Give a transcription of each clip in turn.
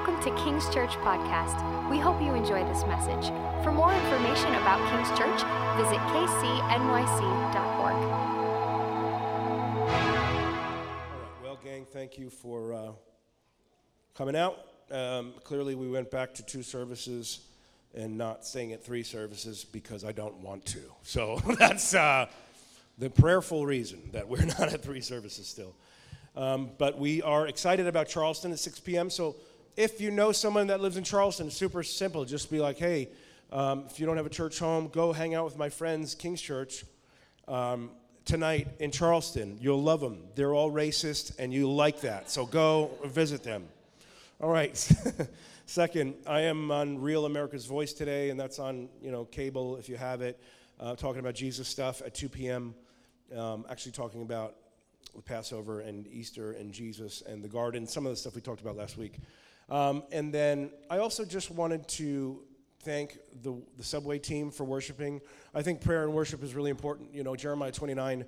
welcome to King's Church Podcast. We hope you enjoy this message. For more information about King's Church, visit kcnyc.org. All right, well, gang, thank you for uh, coming out. Um, clearly, we went back to two services and not staying at three services because I don't want to. So that's uh, the prayerful reason that we're not at three services still. Um, but we are excited about Charleston at 6 p.m. So if you know someone that lives in Charleston, super simple. Just be like, hey, um, if you don't have a church home, go hang out with my friends, King's Church, um, tonight in Charleston. You'll love them. They're all racist, and you like that. So go visit them. All right. Second, I am on Real America's Voice today, and that's on you know cable if you have it. Uh, talking about Jesus stuff at 2 p.m. Um, actually talking about the Passover and Easter and Jesus and the garden, some of the stuff we talked about last week. Um, and then I also just wanted to thank the, the Subway team for worshiping. I think prayer and worship is really important. You know, Jeremiah 29,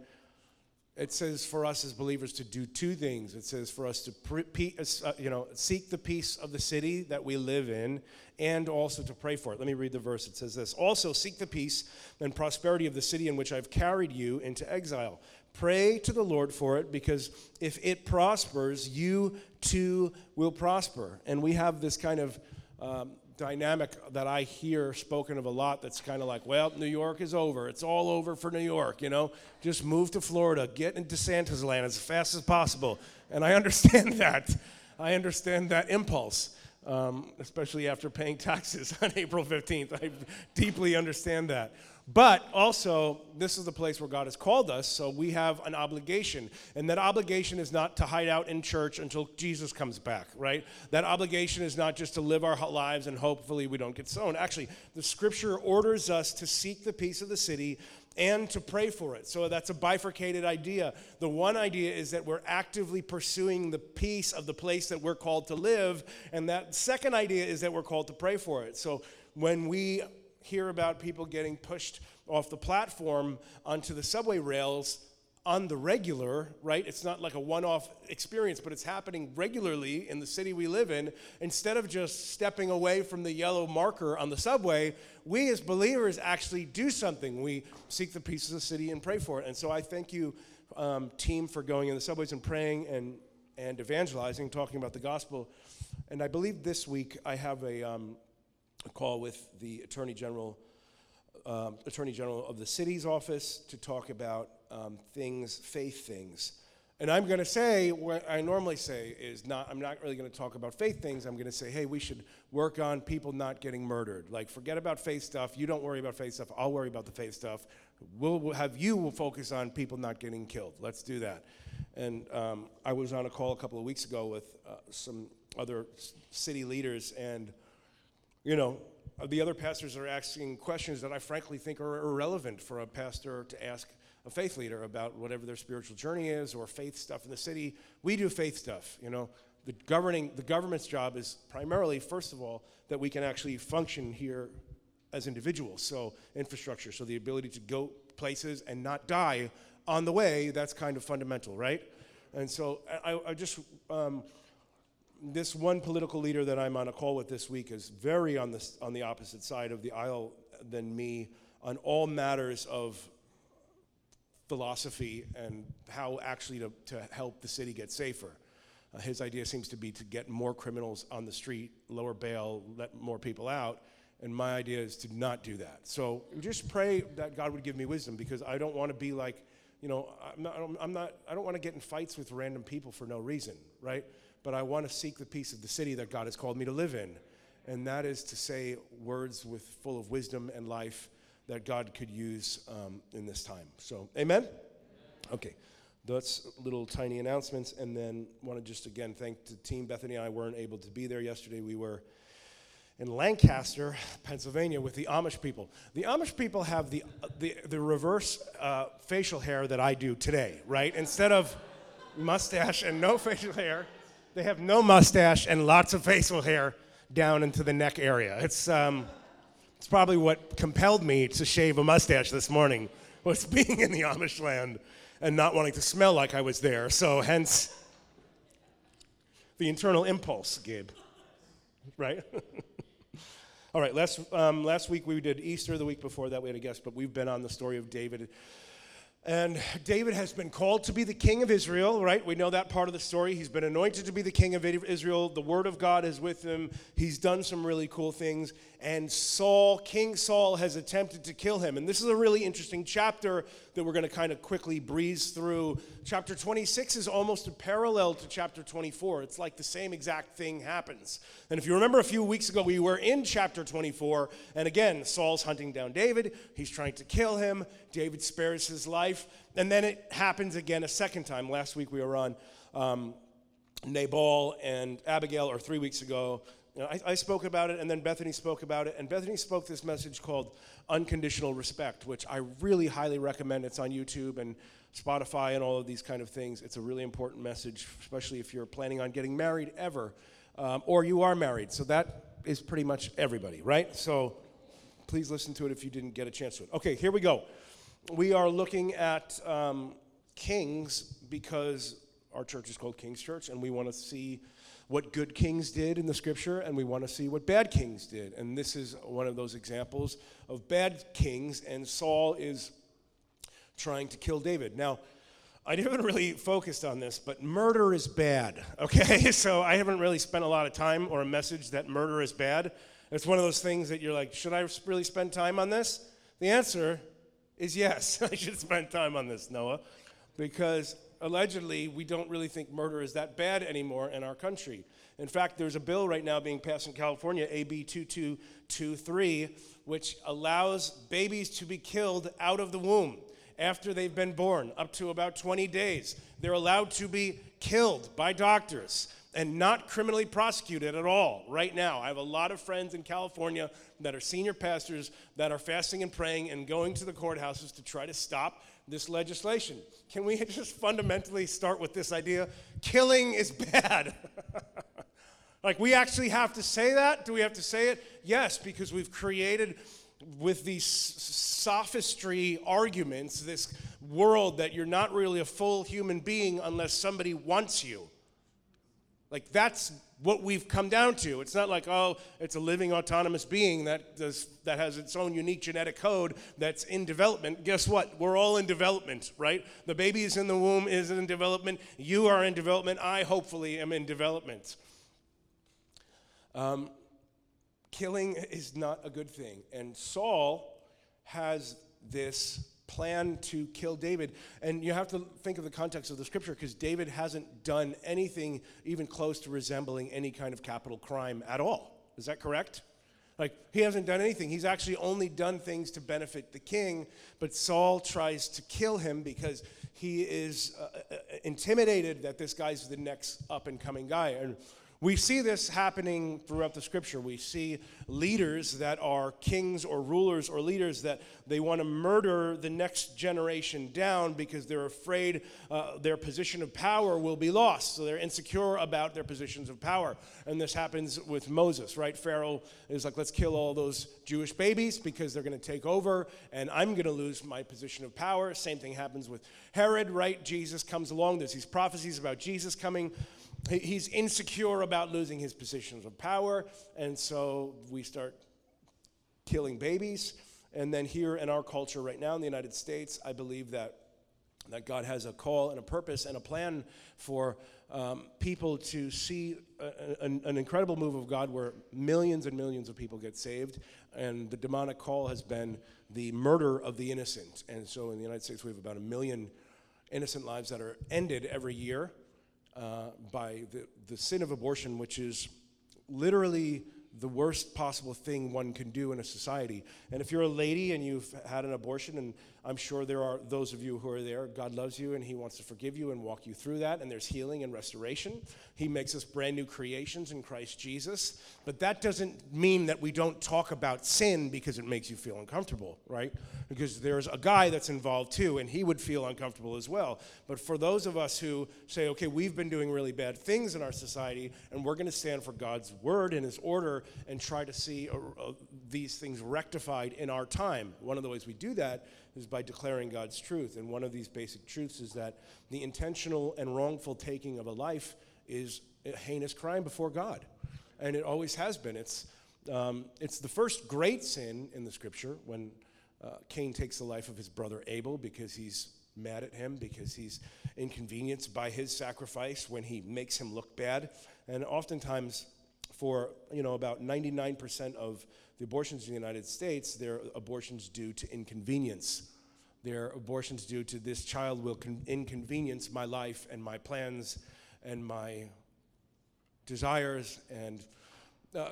it says for us as believers to do two things. It says for us to, pre- uh, you know, seek the peace of the city that we live in and also to pray for it. Let me read the verse. It says this Also, seek the peace and prosperity of the city in which I've carried you into exile. Pray to the Lord for it because if it prospers, you too will prosper. And we have this kind of um, dynamic that I hear spoken of a lot that's kind of like, well, New York is over. It's all over for New York, you know? Just move to Florida, get into Santa's land as fast as possible. And I understand that. I understand that impulse. Um, especially after paying taxes on April 15th. I deeply understand that. But also, this is the place where God has called us, so we have an obligation. And that obligation is not to hide out in church until Jesus comes back, right? That obligation is not just to live our lives and hopefully we don't get sown. Actually, the scripture orders us to seek the peace of the city and to pray for it. So that's a bifurcated idea. The one idea is that we're actively pursuing the peace of the place that we're called to live. And that second idea is that we're called to pray for it. So when we hear about people getting pushed off the platform onto the subway rails on the regular, right? It's not like a one off experience, but it's happening regularly in the city we live in. Instead of just stepping away from the yellow marker on the subway, we as believers actually do something. We seek the peace of the city and pray for it. And so I thank you, um, team, for going in the subways and praying and, and evangelizing, talking about the gospel. And I believe this week I have a. Um, a call with the Attorney General, um, Attorney General of the city's office to talk about um, things, faith things. And I'm going to say what I normally say is not, I'm not really going to talk about faith things. I'm going to say, hey, we should work on people not getting murdered. Like, forget about faith stuff. You don't worry about faith stuff. I'll worry about the faith stuff. We'll, we'll have you will focus on people not getting killed. Let's do that. And um, I was on a call a couple of weeks ago with uh, some other city leaders, and you know, the other pastors are asking questions that I frankly think are irrelevant for a pastor to ask a faith leader about whatever their spiritual journey is or faith stuff in the city. We do faith stuff, you know. The governing the government's job is primarily first of all that we can actually function here as individuals. So infrastructure, so the ability to go places and not die on the way, that's kind of fundamental, right? And so I, I just um, this one political leader that I'm on a call with this week is very on the, on the opposite side of the aisle than me on all matters of philosophy and how actually to, to help the city get safer. Uh, his idea seems to be to get more criminals on the street, lower bail, let more people out. And my idea is to not do that. So just pray that God would give me wisdom because I don't want to be like, you know, I'm not, I'm not, I don't want to get in fights with random people for no reason, right? But I want to seek the peace of the city that God has called me to live in. And that is to say words with full of wisdom and life that God could use um, in this time. So, amen? Okay. That's little tiny announcements. And then want to just again thank the team. Bethany and I weren't able to be there yesterday. We were in Lancaster, Pennsylvania, with the Amish people. The Amish people have the, the, the reverse uh, facial hair that I do today, right? Instead of mustache and no facial hair, they have no mustache and lots of facial hair down into the neck area. It's, um, it's probably what compelled me to shave a mustache this morning, was being in the Amish land and not wanting to smell like I was there. So, hence the internal impulse, Gabe. right? All right, last, um, last week we did Easter. The week before that we had a guest, but we've been on the story of David and David has been called to be the king of Israel, right? We know that part of the story. He's been anointed to be the king of Israel. The word of God is with him. He's done some really cool things. And Saul, King Saul, has attempted to kill him. And this is a really interesting chapter that we're going to kind of quickly breeze through. Chapter 26 is almost a parallel to chapter 24. It's like the same exact thing happens. And if you remember a few weeks ago, we were in chapter 24. And again, Saul's hunting down David. He's trying to kill him. David spares his life. And then it happens again a second time. Last week we were on um, Nabal and Abigail, or three weeks ago. You know, I, I, spoke about it, and then Bethany spoke about it. And Bethany spoke this message called Unconditional Respect, which I really highly recommend. It's on YouTube and Spotify and all of these kind of things. It's a really important message, especially if you're planning on getting married ever, um, or you are married. So that is pretty much everybody, right? So please listen to it if you didn't get a chance to it. Okay, here we go we are looking at um, kings because our church is called King's Church, and we want to see what good kings did in the scripture, and we want to see what bad kings did. And this is one of those examples of bad kings, and Saul is trying to kill David. Now, I haven't really focused on this, but murder is bad, okay? So I haven't really spent a lot of time or a message that murder is bad. It's one of those things that you're like, should I really spend time on this? The answer is yes, I should spend time on this, Noah, because allegedly we don't really think murder is that bad anymore in our country. In fact, there's a bill right now being passed in California, AB 2223, which allows babies to be killed out of the womb after they've been born, up to about 20 days. They're allowed to be killed by doctors and not criminally prosecuted at all right now. I have a lot of friends in California that are senior pastors that are fasting and praying and going to the courthouses to try to stop this legislation. Can we just fundamentally start with this idea? Killing is bad. like, we actually have to say that? Do we have to say it? Yes, because we've created with these sophistry arguments this world that you're not really a full human being unless somebody wants you. Like that's what we've come down to. It's not like, oh, it's a living autonomous being that does that has its own unique genetic code that's in development. Guess what? We're all in development, right? The baby is in the womb is in development. You are in development. I hopefully am in development. Um, killing is not a good thing, and Saul has this plan to kill David. And you have to think of the context of the scripture because David hasn't done anything even close to resembling any kind of capital crime at all. Is that correct? Like, he hasn't done anything. He's actually only done things to benefit the king, but Saul tries to kill him because he is uh, uh intimidated that this guy's the next up and coming guy. And we see this happening throughout the scripture. We see leaders that are kings or rulers or leaders that they want to murder the next generation down because they're afraid uh, their position of power will be lost. So they're insecure about their positions of power. And this happens with Moses, right? Pharaoh is like, let's kill all those Jewish babies because they're going to take over and I'm going to lose my position of power. Same thing happens with Herod, right? Jesus comes along. There's these prophecies about Jesus coming he's insecure about losing his positions of power, and so we start killing babies. And then here in our culture right now in the United States, I believe that that God has a call and a purpose and a plan for um, people to see a, an incredible move of God where millions and millions of people get saved. And the demonic call has been the murder of the innocent. And so in the United States, we have about a million innocent lives that are ended every year uh, by the, the sin of abortion, which is literally the worst possible thing one can do in a society. And if you're a lady and you've had an abortion, and I'm sure there are those of you who are there, God loves you and He wants to forgive you and walk you through that, and there's healing and restoration. He makes us brand new creations in Christ Jesus. But that doesn't mean that we don't talk about sin because it makes you feel uncomfortable, right? Because there's a guy that's involved too, and he would feel uncomfortable as well. But for those of us who say, okay, we've been doing really bad things in our society, and we're going to stand for God's word and His order and try to see uh, uh, these things rectified in our time. One of the ways we do that is by declaring God's truth. And one of these basic truths is that the intentional and wrongful taking of a life is a heinous crime before God. and it always has been. It's, um, it's the first great sin in the scripture when uh, Cain takes the life of his brother Abel because he's mad at him, because he's inconvenienced by his sacrifice when he makes him look bad. And oftentimes, for you know about 99% of the abortions in the United States, they're abortions due to inconvenience. They're abortions due to this child will con- inconvenience my life and my plans and my desires. And uh,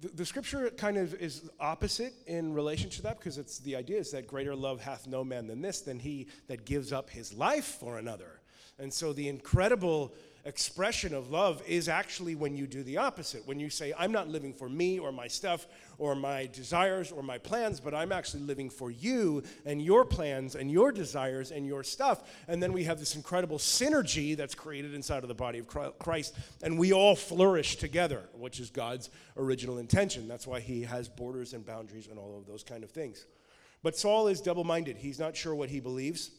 the, the, scripture kind of is opposite in relation to that because it's the idea is that greater love hath no man than this, than he that gives up his life for another. And so the incredible expression of love is actually when you do the opposite. When you say, I'm not living for me or my stuff or my desires or my plans, but I'm actually living for you and your plans and your desires and your stuff. And then we have this incredible synergy that's created inside of the body of Christ, and we all flourish together, which is God's original intention. That's why he has borders and boundaries and all of those kind of things. But Saul is double minded. He's not sure what he believes.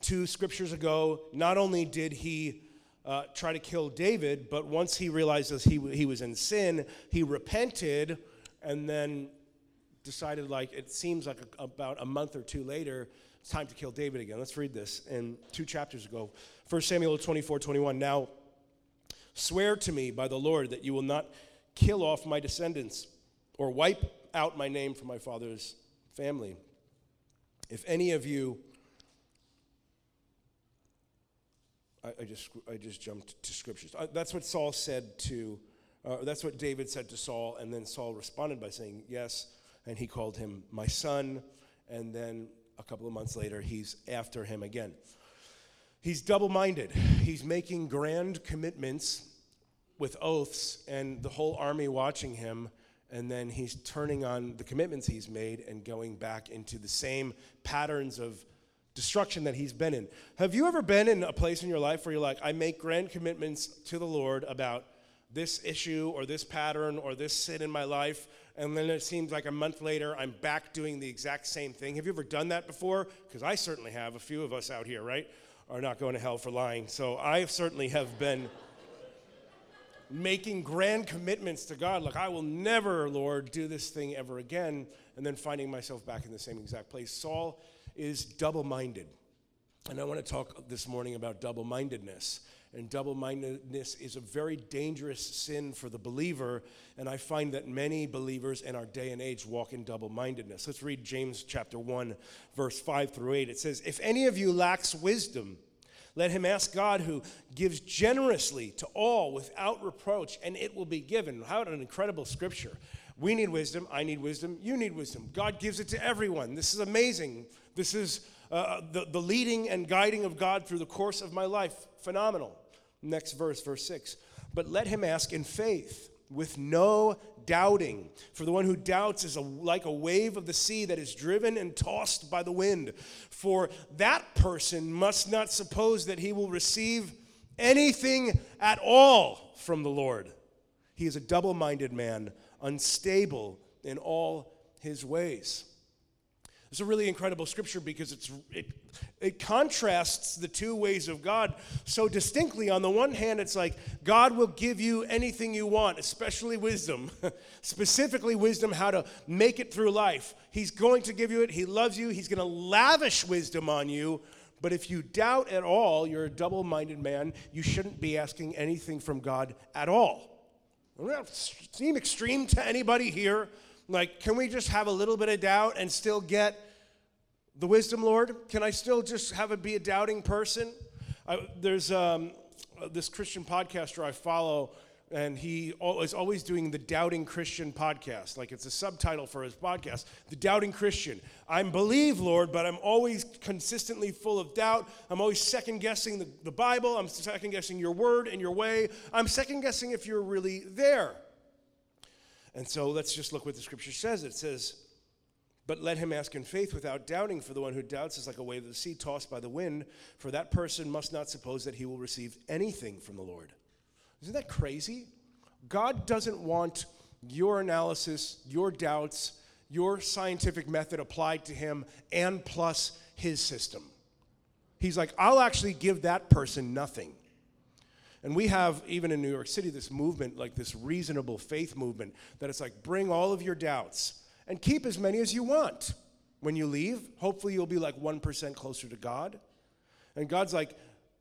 Two scriptures ago, not only did he uh, try to kill David, but once he realizes he, he was in sin, he repented and then decided, like, it seems like a, about a month or two later, it's time to kill David again. Let's read this in two chapters ago. 1 Samuel 24 21. Now, swear to me by the Lord that you will not kill off my descendants or wipe out my name from my father's family. If any of you I, I, just, I just jumped to scriptures. Uh, that's what Saul said to, uh, that's what David said to Saul, and then Saul responded by saying, Yes, and he called him my son, and then a couple of months later, he's after him again. He's double minded. He's making grand commitments with oaths, and the whole army watching him and then he's turning on the commitments he's made and going back into the same patterns of destruction that he's been in. Have you ever been in a place in your life where you're like, I make grand commitments to the Lord about this issue or this pattern or this sin in my life, and then it seems like a month later I'm back doing the exact same thing? Have you ever done that before? Because I certainly have. A few of us out here, right, are not going to hell for lying. So I certainly have been. making grand commitments to God, like, I will never, Lord, do this thing ever again, and then finding myself back in the same exact place. Saul is double minded. And I want to talk this morning about double mindedness. And double mindedness is a very dangerous sin for the believer. And I find that many believers in our day and age walk in double mindedness. Let's read James chapter 1, verse 5 through 8. It says, If any of you lacks wisdom, let him ask God who gives generously to all without reproach, and it will be given. How an incredible scripture. We need wisdom. I need wisdom. You need wisdom. God gives it to everyone. This is amazing. This is uh, the, the leading and guiding of God through the course of my life. Phenomenal. Next verse, verse 6. But let him ask in faith with no doubting. For the one who doubts is a, like a wave of the sea that is driven and tossed by the wind. For that person must not suppose that he will receive anything at all from the Lord. He is a double minded man, unstable in all his ways. It's a really incredible scripture because it's, it, it contrasts the two ways of God so distinctly. On the one hand, it's like God will give you anything you want, especially wisdom, specifically wisdom how to make it through life. He's going to give you it, He loves you, He's going to lavish wisdom on you. But if you doubt at all, you're a double minded man, you shouldn't be asking anything from God at all. Does that seem extreme to anybody here? Like, can we just have a little bit of doubt and still get the wisdom, Lord? Can I still just have it be a doubting person? I, there's um, this Christian podcaster I follow, and he is always doing the Doubting Christian podcast. Like it's a subtitle for his podcast, The Doubting Christian. I believe, Lord, but I'm always consistently full of doubt. I'm always second guessing the, the Bible. I'm second guessing your word and your way. I'm second guessing if you're really there. And so let's just look what the scripture says. It says, But let him ask in faith without doubting, for the one who doubts is like a wave of the sea tossed by the wind. For that person must not suppose that he will receive anything from the Lord. Isn't that crazy? God doesn't want your analysis, your doubts, your scientific method applied to him, and plus his system. He's like, I'll actually give that person nothing. And we have, even in New York City, this movement, like this reasonable faith movement, that it's like bring all of your doubts and keep as many as you want. When you leave, hopefully you'll be like 1% closer to God. And God's like,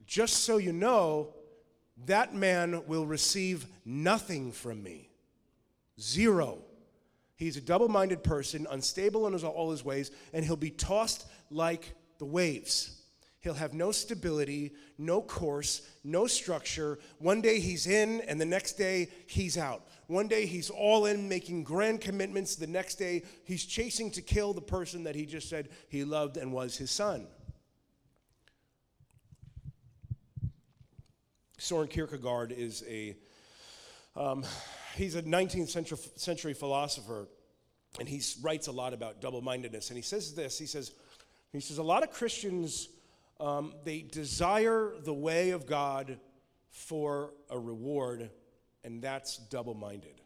just so you know, that man will receive nothing from me. Zero. He's a double minded person, unstable in all his ways, and he'll be tossed like the waves. He'll have no stability, no course, no structure. One day he's in, and the next day he's out. One day he's all in, making grand commitments. The next day he's chasing to kill the person that he just said he loved and was his son. Soren Kierkegaard is a um, he's a 19th century, century philosopher, and he writes a lot about double-mindedness. And he says this: he says, he says a lot of Christians um, they desire the way of God for a reward, and that's double minded.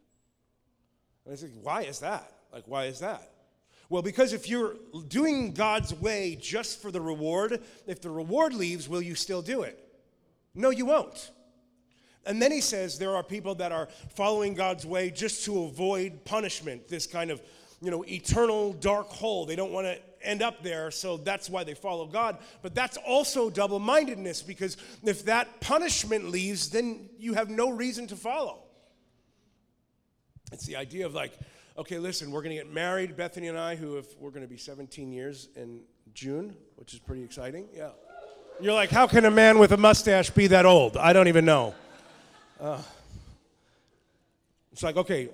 And I say, why is that? Like, why is that? Well, because if you're doing God's way just for the reward, if the reward leaves, will you still do it? No, you won't. And then he says there are people that are following God's way just to avoid punishment, this kind of, you know, eternal dark hole. They don't want to end up there, so that's why they follow God. But that's also double mindedness because if that punishment leaves, then you have no reason to follow. It's the idea of like, okay, listen, we're going to get married, Bethany and I, who have, we're going to be 17 years in June, which is pretty exciting. Yeah. You're like, how can a man with a mustache be that old? I don't even know. Uh, it's like, okay,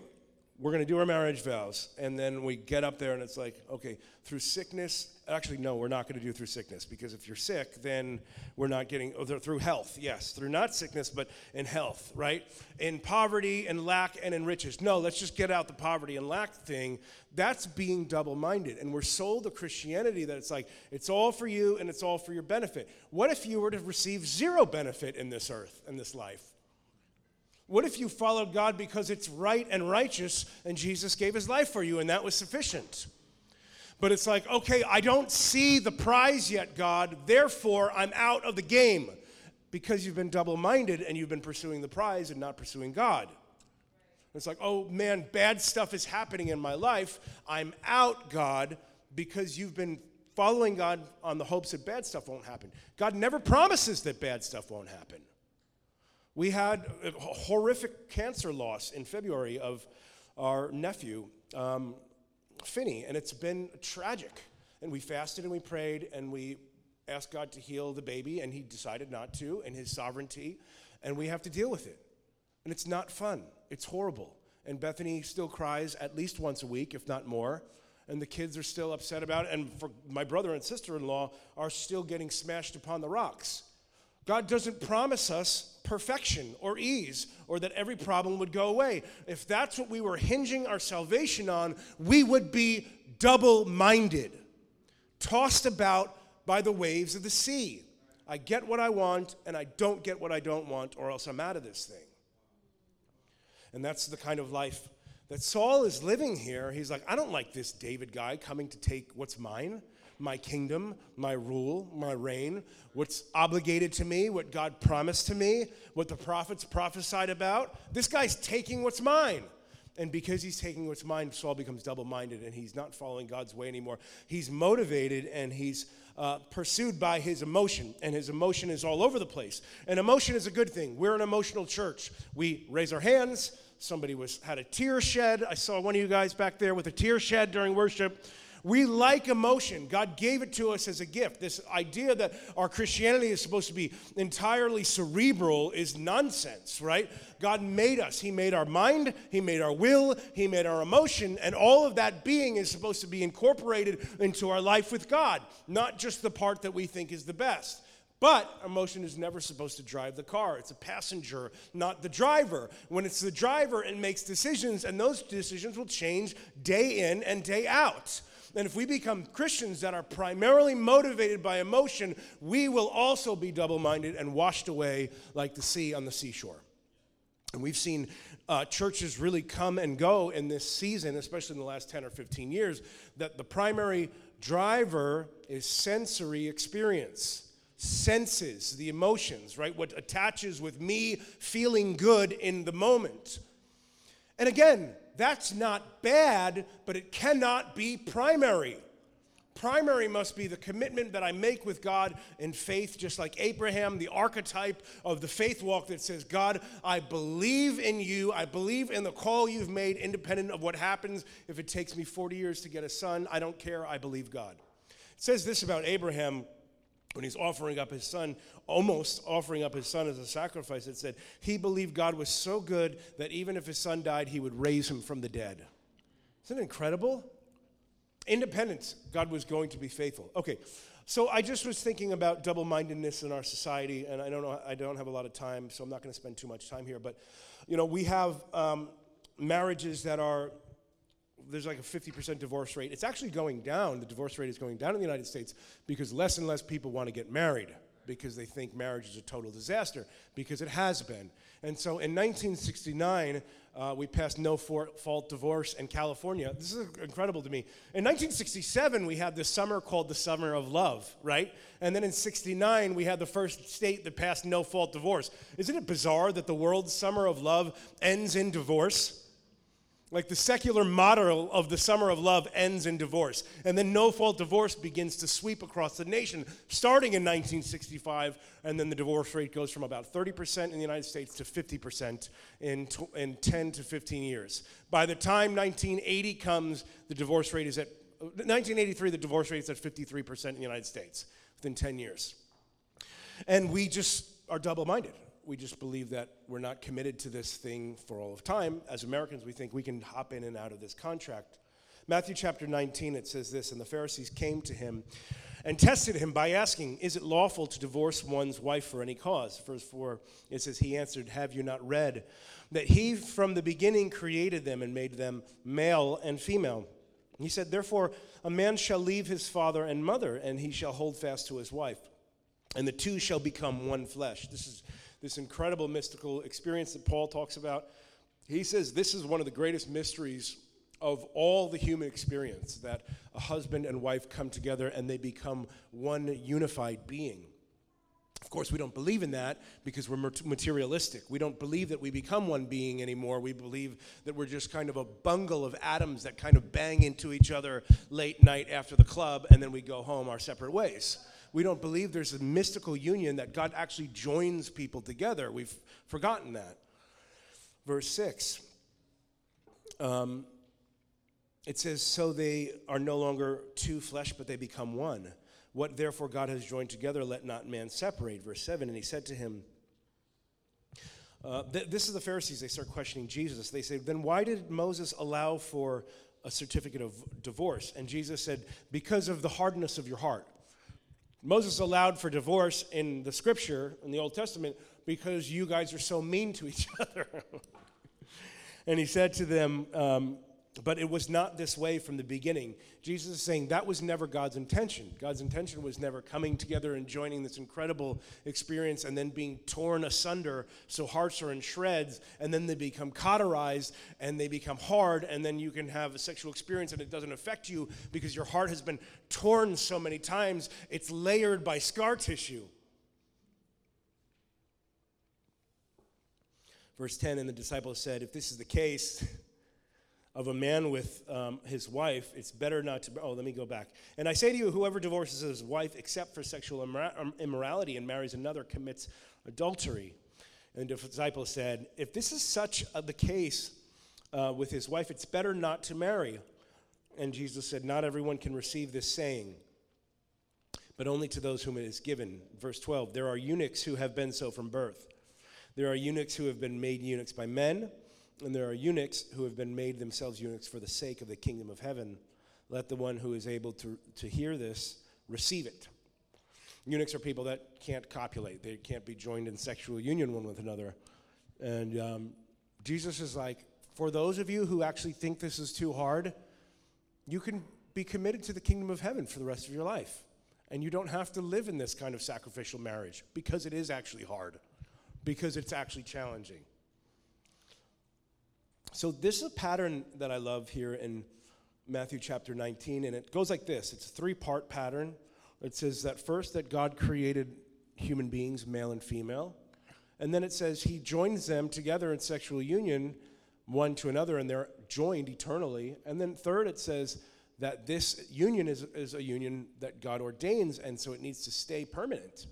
we're going to do our marriage vows. And then we get up there and it's like, okay, through sickness, actually, no, we're not going to do through sickness because if you're sick, then we're not getting, oh, through health, yes, through not sickness, but in health, right? In poverty and lack and in riches. No, let's just get out the poverty and lack thing. That's being double minded. And we're sold a Christianity that it's like, it's all for you and it's all for your benefit. What if you were to receive zero benefit in this earth, in this life? What if you followed God because it's right and righteous and Jesus gave his life for you and that was sufficient? But it's like, okay, I don't see the prize yet, God, therefore I'm out of the game because you've been double minded and you've been pursuing the prize and not pursuing God. It's like, oh man, bad stuff is happening in my life. I'm out, God, because you've been following God on the hopes that bad stuff won't happen. God never promises that bad stuff won't happen. We had a horrific cancer loss in February of our nephew, um, Finney, and it's been tragic. And we fasted and we prayed and we asked God to heal the baby, and He decided not to in His sovereignty, and we have to deal with it. And it's not fun, it's horrible. And Bethany still cries at least once a week, if not more. And the kids are still upset about it. And for my brother and sister in law are still getting smashed upon the rocks. God doesn't promise us perfection or ease or that every problem would go away. If that's what we were hinging our salvation on, we would be double minded, tossed about by the waves of the sea. I get what I want and I don't get what I don't want, or else I'm out of this thing. And that's the kind of life that Saul is living here. He's like, I don't like this David guy coming to take what's mine my kingdom, my rule, my reign, what's obligated to me, what God promised to me, what the prophets prophesied about. This guy's taking what's mine. And because he's taking what's mine, Saul becomes double minded and he's not following God's way anymore. He's motivated and he's uh, pursued by his emotion, and his emotion is all over the place. And emotion is a good thing. We're an emotional church. We raise our hands. Somebody was had a tear shed. I saw one of you guys back there with a tear shed during worship. We like emotion. God gave it to us as a gift. This idea that our Christianity is supposed to be entirely cerebral is nonsense, right? God made us. He made our mind, He made our will, He made our emotion, and all of that being is supposed to be incorporated into our life with God, not just the part that we think is the best. But emotion is never supposed to drive the car. It's a passenger, not the driver. When it's the driver, it makes decisions, and those decisions will change day in and day out. And if we become Christians that are primarily motivated by emotion, we will also be double minded and washed away like the sea on the seashore. And we've seen uh, churches really come and go in this season, especially in the last 10 or 15 years, that the primary driver is sensory experience. senses, the emotions, right? What attaches with me feeling good in the moment. And again, that's not bad, but it cannot be primary. Primary must be the commitment that I make with God in faith, just like Abraham, the archetype of the faith walk that says, God, I believe in you. I believe in the call you've made, independent of what happens. If it takes me 40 years to get a son, I don't care. I believe God. It says this about Abraham when he's offering up his son, almost offering up his son as a sacrifice. It said, he believed God was so good that even if his son died, he would raise him from the dead. Isn't it incredible? Independence, God was going to be faithful. Okay, so I just was thinking about double mindedness in our society, and I don't know, I don't have a lot of time, so I'm not going to spend too much time here. But, you know, we have um, marriages that are, there's like a 50% divorce rate. It's actually going down. The divorce rate is going down in the United States because less and less people want to get married because they think marriage is a total disaster, because it has been. And so in 1969, uh, we passed no fault divorce in California. This is incredible to me. In 1967, we had this summer called the Summer of Love, right? And then in 69, we had the first state that passed no fault divorce. Isn't it bizarre that the world's Summer of Love ends in divorce? Like the secular model of the summer of love ends in divorce. And then no fault divorce begins to sweep across the nation, starting in 1965. And then the divorce rate goes from about 30% in the United States to 50% in, in 10 to 15 years. By the time 1980 comes, the divorce rate is at 1983, the divorce rate is at 53% in the United States within 10 years. And we just are double minded we just believe that we're not committed to this thing for all of time. As Americans, we think we can hop in and out of this contract. Matthew chapter 19, it says this And the Pharisees came to him and tested him by asking, Is it lawful to divorce one's wife for any cause? Verse 4, it says, He answered, Have you not read that he from the beginning created them and made them male and female? He said, Therefore, a man shall leave his father and mother, and he shall hold fast to his wife, and the two shall become one flesh. This is this incredible mystical experience that Paul talks about. He says this is one of the greatest mysteries of all the human experience that a husband and wife come together and they become one unified being. Of course, we don't believe in that because we're materialistic. We don't believe that we become one being anymore. We believe that we're just kind of a bungle of atoms that kind of bang into each other late night after the club and then we go home our separate ways we don't believe there's a mystical union that God actually joins people together. We've forgotten that. Verse 6. Um, it says, So they are no longer two flesh, but they become one. What therefore God has joined together, let not man separate. Verse 7 And he said to him, uh, th- This is the Pharisees. They start questioning Jesus. They say, Then why did Moses allow for a certificate of divorce? And Jesus said, Because of the hardness of your heart. Moses allowed for divorce in the scripture, in the Old Testament, because you guys are so mean to each other. and he said to them, um, but it was not this way from the beginning. Jesus is saying that was never God's intention. God's intention was never coming together and joining this incredible experience and then being torn asunder so hearts are in shreds and then they become cauterized and they become hard and then you can have a sexual experience and it doesn't affect you because your heart has been torn so many times, it's layered by scar tissue. Verse 10 And the disciples said, If this is the case, of a man with um, his wife, it's better not to. Oh, let me go back. And I say to you, whoever divorces his wife except for sexual um, immorality and marries another commits adultery. And the disciple said, If this is such a, the case uh, with his wife, it's better not to marry. And Jesus said, Not everyone can receive this saying, but only to those whom it is given. Verse 12 There are eunuchs who have been so from birth. There are eunuchs who have been made eunuchs by men and there are eunuchs who have been made themselves eunuchs for the sake of the kingdom of heaven. Let the one who is able to, to hear this receive it. Eunuchs are people that can't copulate, they can't be joined in sexual union one with another. And um, Jesus is like, for those of you who actually think this is too hard, you can be committed to the kingdom of heaven for the rest of your life. And you don't have to live in this kind of sacrificial marriage because it is actually hard, because it's actually challenging. So, this is a pattern that I love here in Matthew chapter 19, and it goes like this it's a three part pattern. It says that first, that God created human beings, male and female. And then it says he joins them together in sexual union, one to another, and they're joined eternally. And then third, it says that this union is, is a union that God ordains, and so it needs to stay permanent.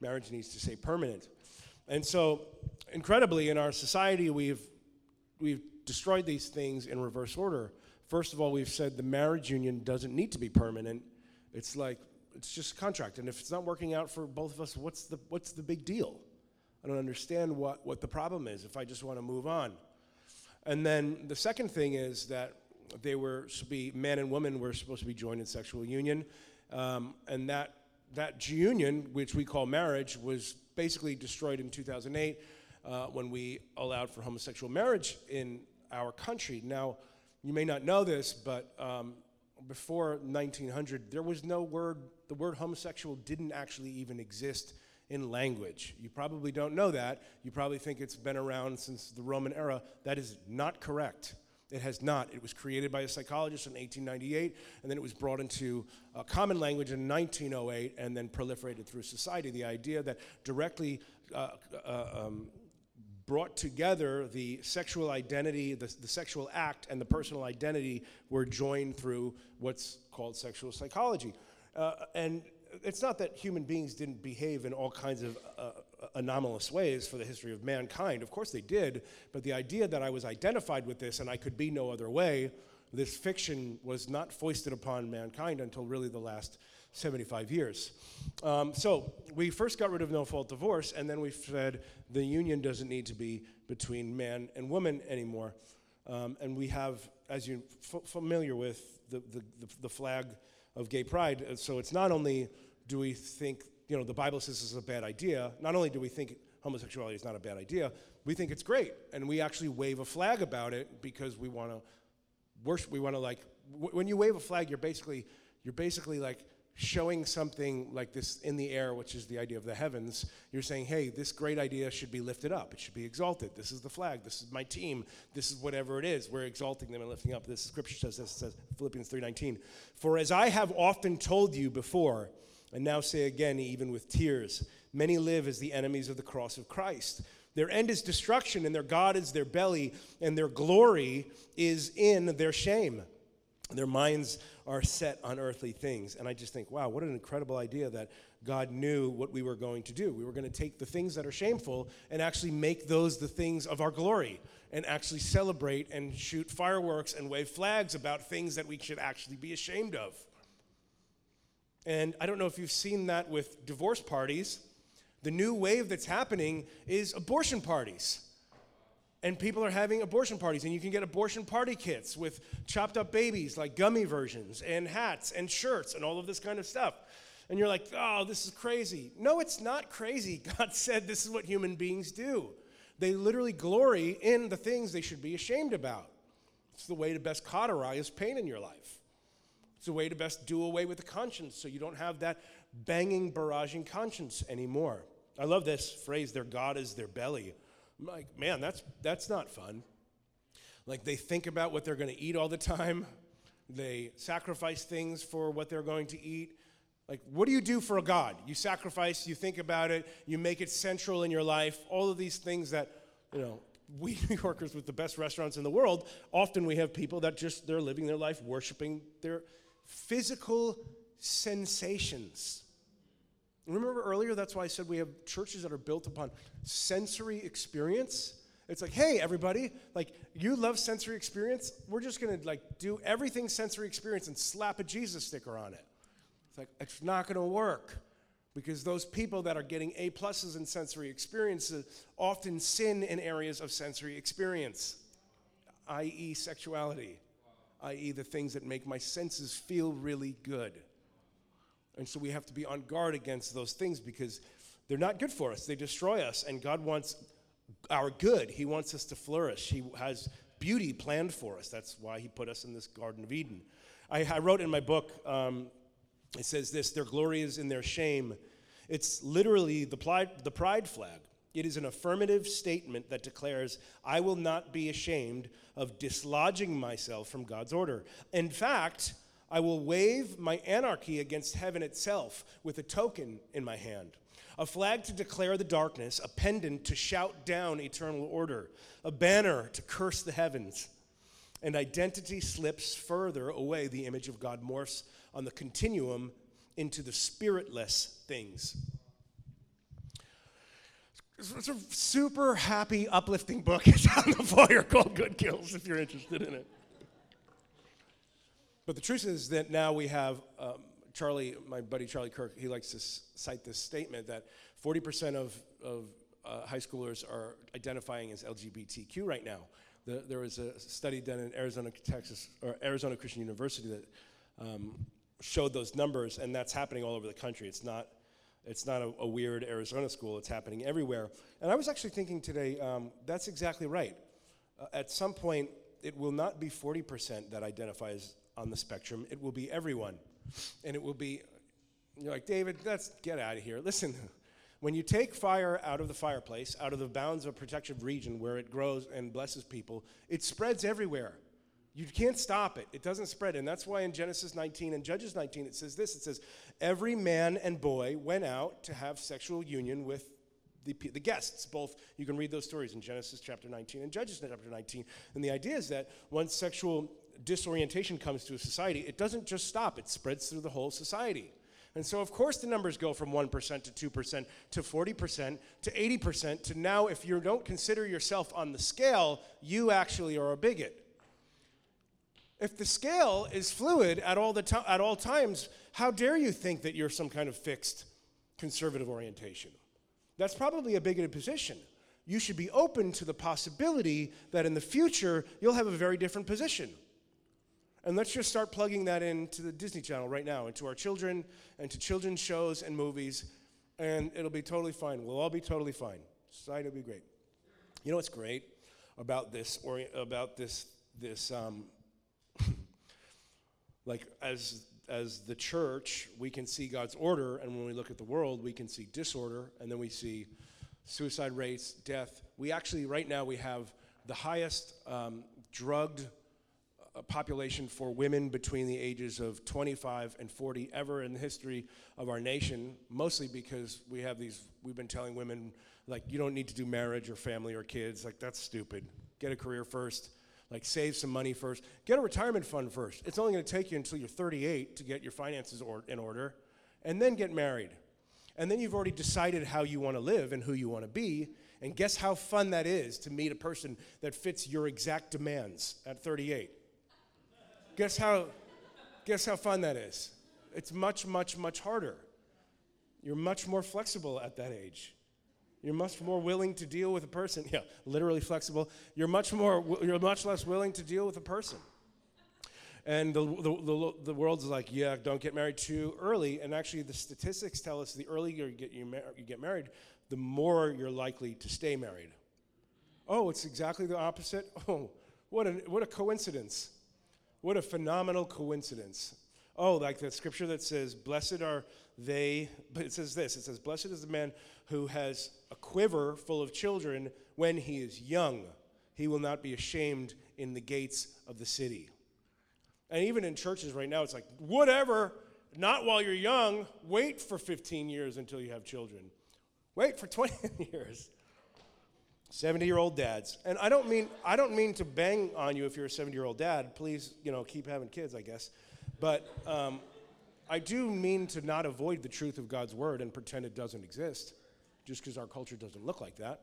Marriage needs to stay permanent. And so, incredibly, in our society, we've, we've destroyed these things in reverse order. First of all, we've said the marriage union doesn't need to be permanent. It's like, it's just a contract. And if it's not working out for both of us, what's the, what's the big deal? I don't understand what, what the problem is if I just want to move on. And then the second thing is that they were to be, man and woman were supposed to be joined in sexual union. Um, and that, that union, which we call marriage, was basically destroyed in 2008 uh, when we allowed for homosexual marriage in our country. Now, you may not know this, but um, before 1900, there was no word, the word homosexual didn't actually even exist in language. You probably don't know that. You probably think it's been around since the Roman era. That is not correct. It has not. It was created by a psychologist in 1898, and then it was brought into common language in 1908, and then proliferated through society. The idea that directly uh, uh, um, brought together the sexual identity, the, the sexual act, and the personal identity were joined through what's called sexual psychology. Uh, and it's not that human beings didn't behave in all kinds of uh, anomalous ways for the history of mankind. Of course they did, but the idea that I was identified with this and I could be no other way, this fiction was not foisted upon mankind until really the last 75 years. Um, so we first got rid of no fault divorce, and then we said the union doesn't need to be between man and woman anymore. Um, and we have, as you're f- familiar with, the, the, the, the flag of gay pride. Uh, so it's not only do we think, you know, the Bible says this is a bad idea, not only do we think homosexuality is not a bad idea, we think it's great. And we actually wave a flag about it because we want to worship, we want to like, w- when you wave a flag, you're basically, you're basically like showing something like this in the air, which is the idea of the heavens, you're saying, hey, this great idea should be lifted up. It should be exalted. This is the flag. This is my team. This is whatever it is. We're exalting them and lifting up. This scripture says this, says Philippians 3.19. For as I have often told you before, and now say again, even with tears, many live as the enemies of the cross of Christ. Their end is destruction, and their God is their belly, and their glory is in their shame. Their minds are set on earthly things. And I just think, wow, what an incredible idea that God knew what we were going to do. We were going to take the things that are shameful and actually make those the things of our glory and actually celebrate and shoot fireworks and wave flags about things that we should actually be ashamed of. And I don't know if you've seen that with divorce parties. The new wave that's happening is abortion parties and people are having abortion parties and you can get abortion party kits with chopped up babies like gummy versions and hats and shirts and all of this kind of stuff. And you're like oh this is crazy. No it's not crazy. God said this is what human beings do. They literally glory in the things they should be ashamed about. It's the way to best cauterize pain in your life. It's a way to best do away with the conscience so you don't have that banging barraging conscience anymore. I love this phrase their god is their belly I'm like, man, that's, that's not fun. Like, they think about what they're going to eat all the time, they sacrifice things for what they're going to eat. Like, what do you do for a God? You sacrifice, you think about it, you make it central in your life, all of these things that, you know, we New Yorkers with the best restaurants in the world, often we have people that just, they're living their life worshiping their physical sensations. Remember earlier, that's why I said we have churches that are built upon sensory experience. It's like, hey, everybody, like you love sensory experience. We're just gonna like do everything sensory experience and slap a Jesus sticker on it. It's like it's not gonna work because those people that are getting A pluses in sensory experiences often sin in areas of sensory experience, i.e., sexuality, i.e., the things that make my senses feel really good. And so we have to be on guard against those things because they're not good for us. They destroy us. And God wants our good. He wants us to flourish. He has beauty planned for us. That's why He put us in this Garden of Eden. I, I wrote in my book, um, it says this their glory is in their shame. It's literally the pride, the pride flag. It is an affirmative statement that declares, I will not be ashamed of dislodging myself from God's order. In fact, I will wave my anarchy against heaven itself with a token in my hand. a flag to declare the darkness, a pendant to shout down eternal order, a banner to curse the heavens. And identity slips further away. The image of God morphs on the continuum into the spiritless things. It's a super happy, uplifting book. It's on the foyer called Good Kills if you're interested in it. But the truth is that now we have um, Charlie, my buddy Charlie Kirk, he likes to s- cite this statement that 40% of, of uh, high schoolers are identifying as LGBTQ right now. The, there was a study done in Arizona, Texas, or Arizona Christian University that um, showed those numbers, and that's happening all over the country. It's not, it's not a, a weird Arizona school, it's happening everywhere. And I was actually thinking today, um, that's exactly right. Uh, at some point, it will not be 40% that identifies on the spectrum, it will be everyone. And it will be, you're like, David, let's get out of here. Listen, when you take fire out of the fireplace, out of the bounds of a protected region where it grows and blesses people, it spreads everywhere. You can't stop it. It doesn't spread. And that's why in Genesis 19 and Judges 19 it says this it says, Every man and boy went out to have sexual union with the, the guests. Both, you can read those stories in Genesis chapter 19 and Judges chapter 19. And the idea is that once sexual disorientation comes to a society, it doesn't just stop, it spreads through the whole society. And so, of course, the numbers go from 1% to 2% to 40% to 80% to now, if you don't consider yourself on the scale, you actually are a bigot. If the scale is fluid at all, the to- at all times, how dare you think that you're some kind of fixed conservative orientation? That's probably a bigoted position. You should be open to the possibility that in the future you'll have a very different position. And let's just start plugging that into the Disney Channel right now, into our children, and to children's shows and movies, and it'll be totally fine. We'll all be totally fine. Society will be great. You know what's great about this, or about this, this, um, like as as the church, we can see God's order, and when we look at the world, we can see disorder, and then we see suicide rates, death. We actually, right now, we have the highest um, drugged population for women between the ages of 25 and 40 ever in the history of our nation, mostly because we have these, we've been telling women, like, you don't need to do marriage or family or kids. Like, that's stupid. Get a career first. Like, save some money first. Get a retirement fund first. It's only going to take you until you're 38 to get your finances or, in order, and then get married. And then you've already decided how you want to live and who you want to be. And guess how fun that is to meet a person that fits your exact demands at 38? Guess how, guess how fun that is? It's much, much, much harder. You're much more flexible at that age. You're much more willing to deal with a person. Yeah, literally flexible. You're much more. You're much less willing to deal with a person. And the, the, the, the world's like, yeah, don't get married too early. And actually, the statistics tell us the earlier you get, you, mar- you get married, the more you're likely to stay married. Oh, it's exactly the opposite? Oh, what a, what a coincidence. What a phenomenal coincidence. Oh, like the scripture that says, Blessed are they, but it says this it says, Blessed is the man who has a quiver full of children when he is young. He will not be ashamed in the gates of the city. And even in churches right now, it's like, whatever, not while you're young. Wait for 15 years until you have children. Wait for 20 years. 70 year old dads. And I don't mean I don't mean to bang on you if you're a 70 year old dad. Please, you know, keep having kids, I guess. But um, I do mean to not avoid the truth of God's word and pretend it doesn't exist, just because our culture doesn't look like that.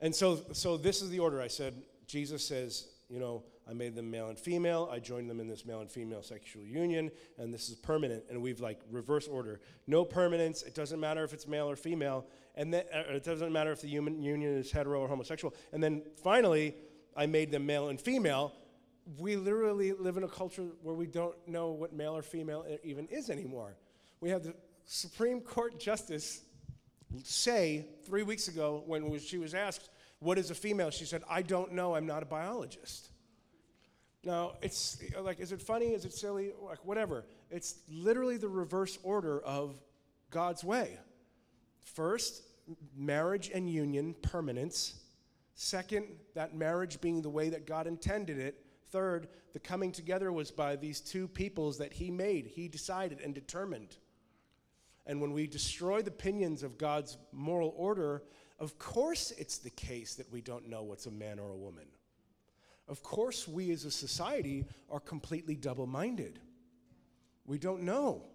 And so, so this is the order. I said, Jesus says, you know, I made them male and female. I joined them in this male and female sexual union, and this is permanent. And we've like reverse order. No permanence. It doesn't matter if it's male or female, and then uh, it doesn't matter if the human union is hetero or homosexual. And then finally, I made them male and female. We literally live in a culture where we don't know what male or female even is anymore. We have the Supreme Court justice say three weeks ago when she was asked, What is a female? She said, I don't know. I'm not a biologist. Now, it's like, is it funny? Is it silly? Like, whatever. It's literally the reverse order of God's way. First, marriage and union, permanence. Second, that marriage being the way that God intended it. Third, the coming together was by these two peoples that He made, He decided and determined. and when we destroy the pinions of God's moral order, of course it's the case that we don't know what's a man or a woman. Of course, we as a society are completely double minded. We don't know.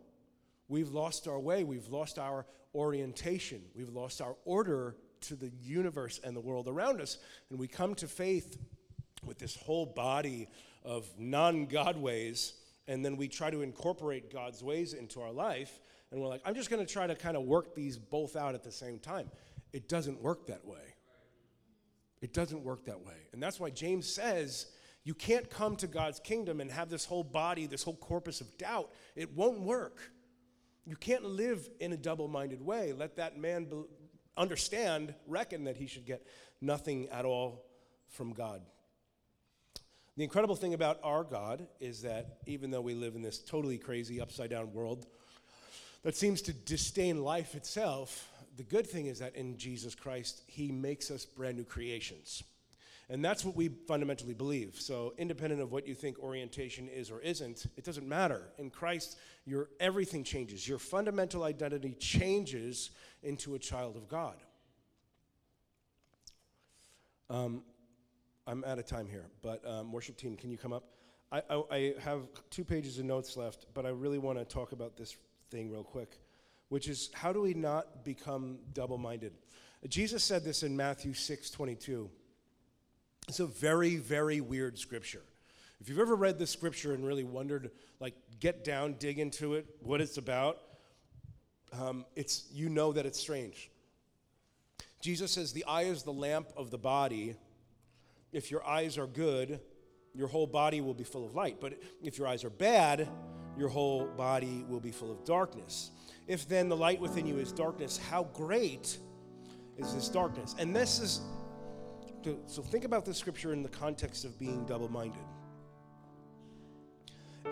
We've lost our way, we've lost our orientation, we've lost our order to the universe and the world around us. And we come to faith with this whole body of non God ways, and then we try to incorporate God's ways into our life. And we're like, I'm just going to try to kind of work these both out at the same time. It doesn't work that way. It doesn't work that way. And that's why James says you can't come to God's kingdom and have this whole body, this whole corpus of doubt. It won't work. You can't live in a double minded way. Let that man be- understand, reckon that he should get nothing at all from God. The incredible thing about our God is that even though we live in this totally crazy, upside down world that seems to disdain life itself, the good thing is that in Jesus Christ, He makes us brand new creations. And that's what we fundamentally believe. So, independent of what you think orientation is or isn't, it doesn't matter. In Christ, your everything changes. Your fundamental identity changes into a child of God. Um, I'm out of time here, but um, worship team, can you come up? I, I, I have two pages of notes left, but I really want to talk about this thing real quick, which is how do we not become double minded? Jesus said this in Matthew 6 22. It's a very, very weird scripture. If you've ever read this scripture and really wondered, like, get down, dig into it, what it's about, um, it's, you know that it's strange. Jesus says, The eye is the lamp of the body. If your eyes are good, your whole body will be full of light. But if your eyes are bad, your whole body will be full of darkness. If then the light within you is darkness, how great is this darkness? And this is, so think about this scripture in the context of being double minded.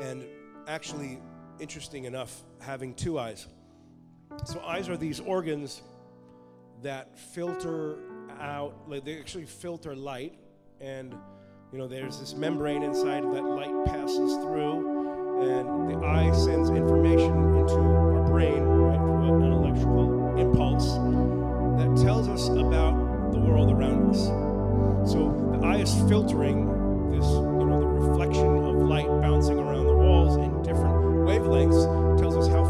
And actually, interesting enough, having two eyes. So, eyes are these organs that filter out, like they actually filter light. And, you know, there's this membrane inside that light passes through, and the eye sends information into our brain, right, through an electrical impulse that tells us about the world around us. So, the eye is filtering this, you know, the reflection of light bouncing around the walls in different wavelengths tells us how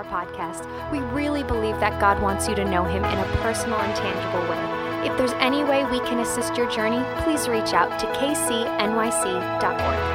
our podcast. We really believe that God wants you to know Him in a personal and tangible way. If there's any way we can assist your journey, please reach out to kcnyc.org.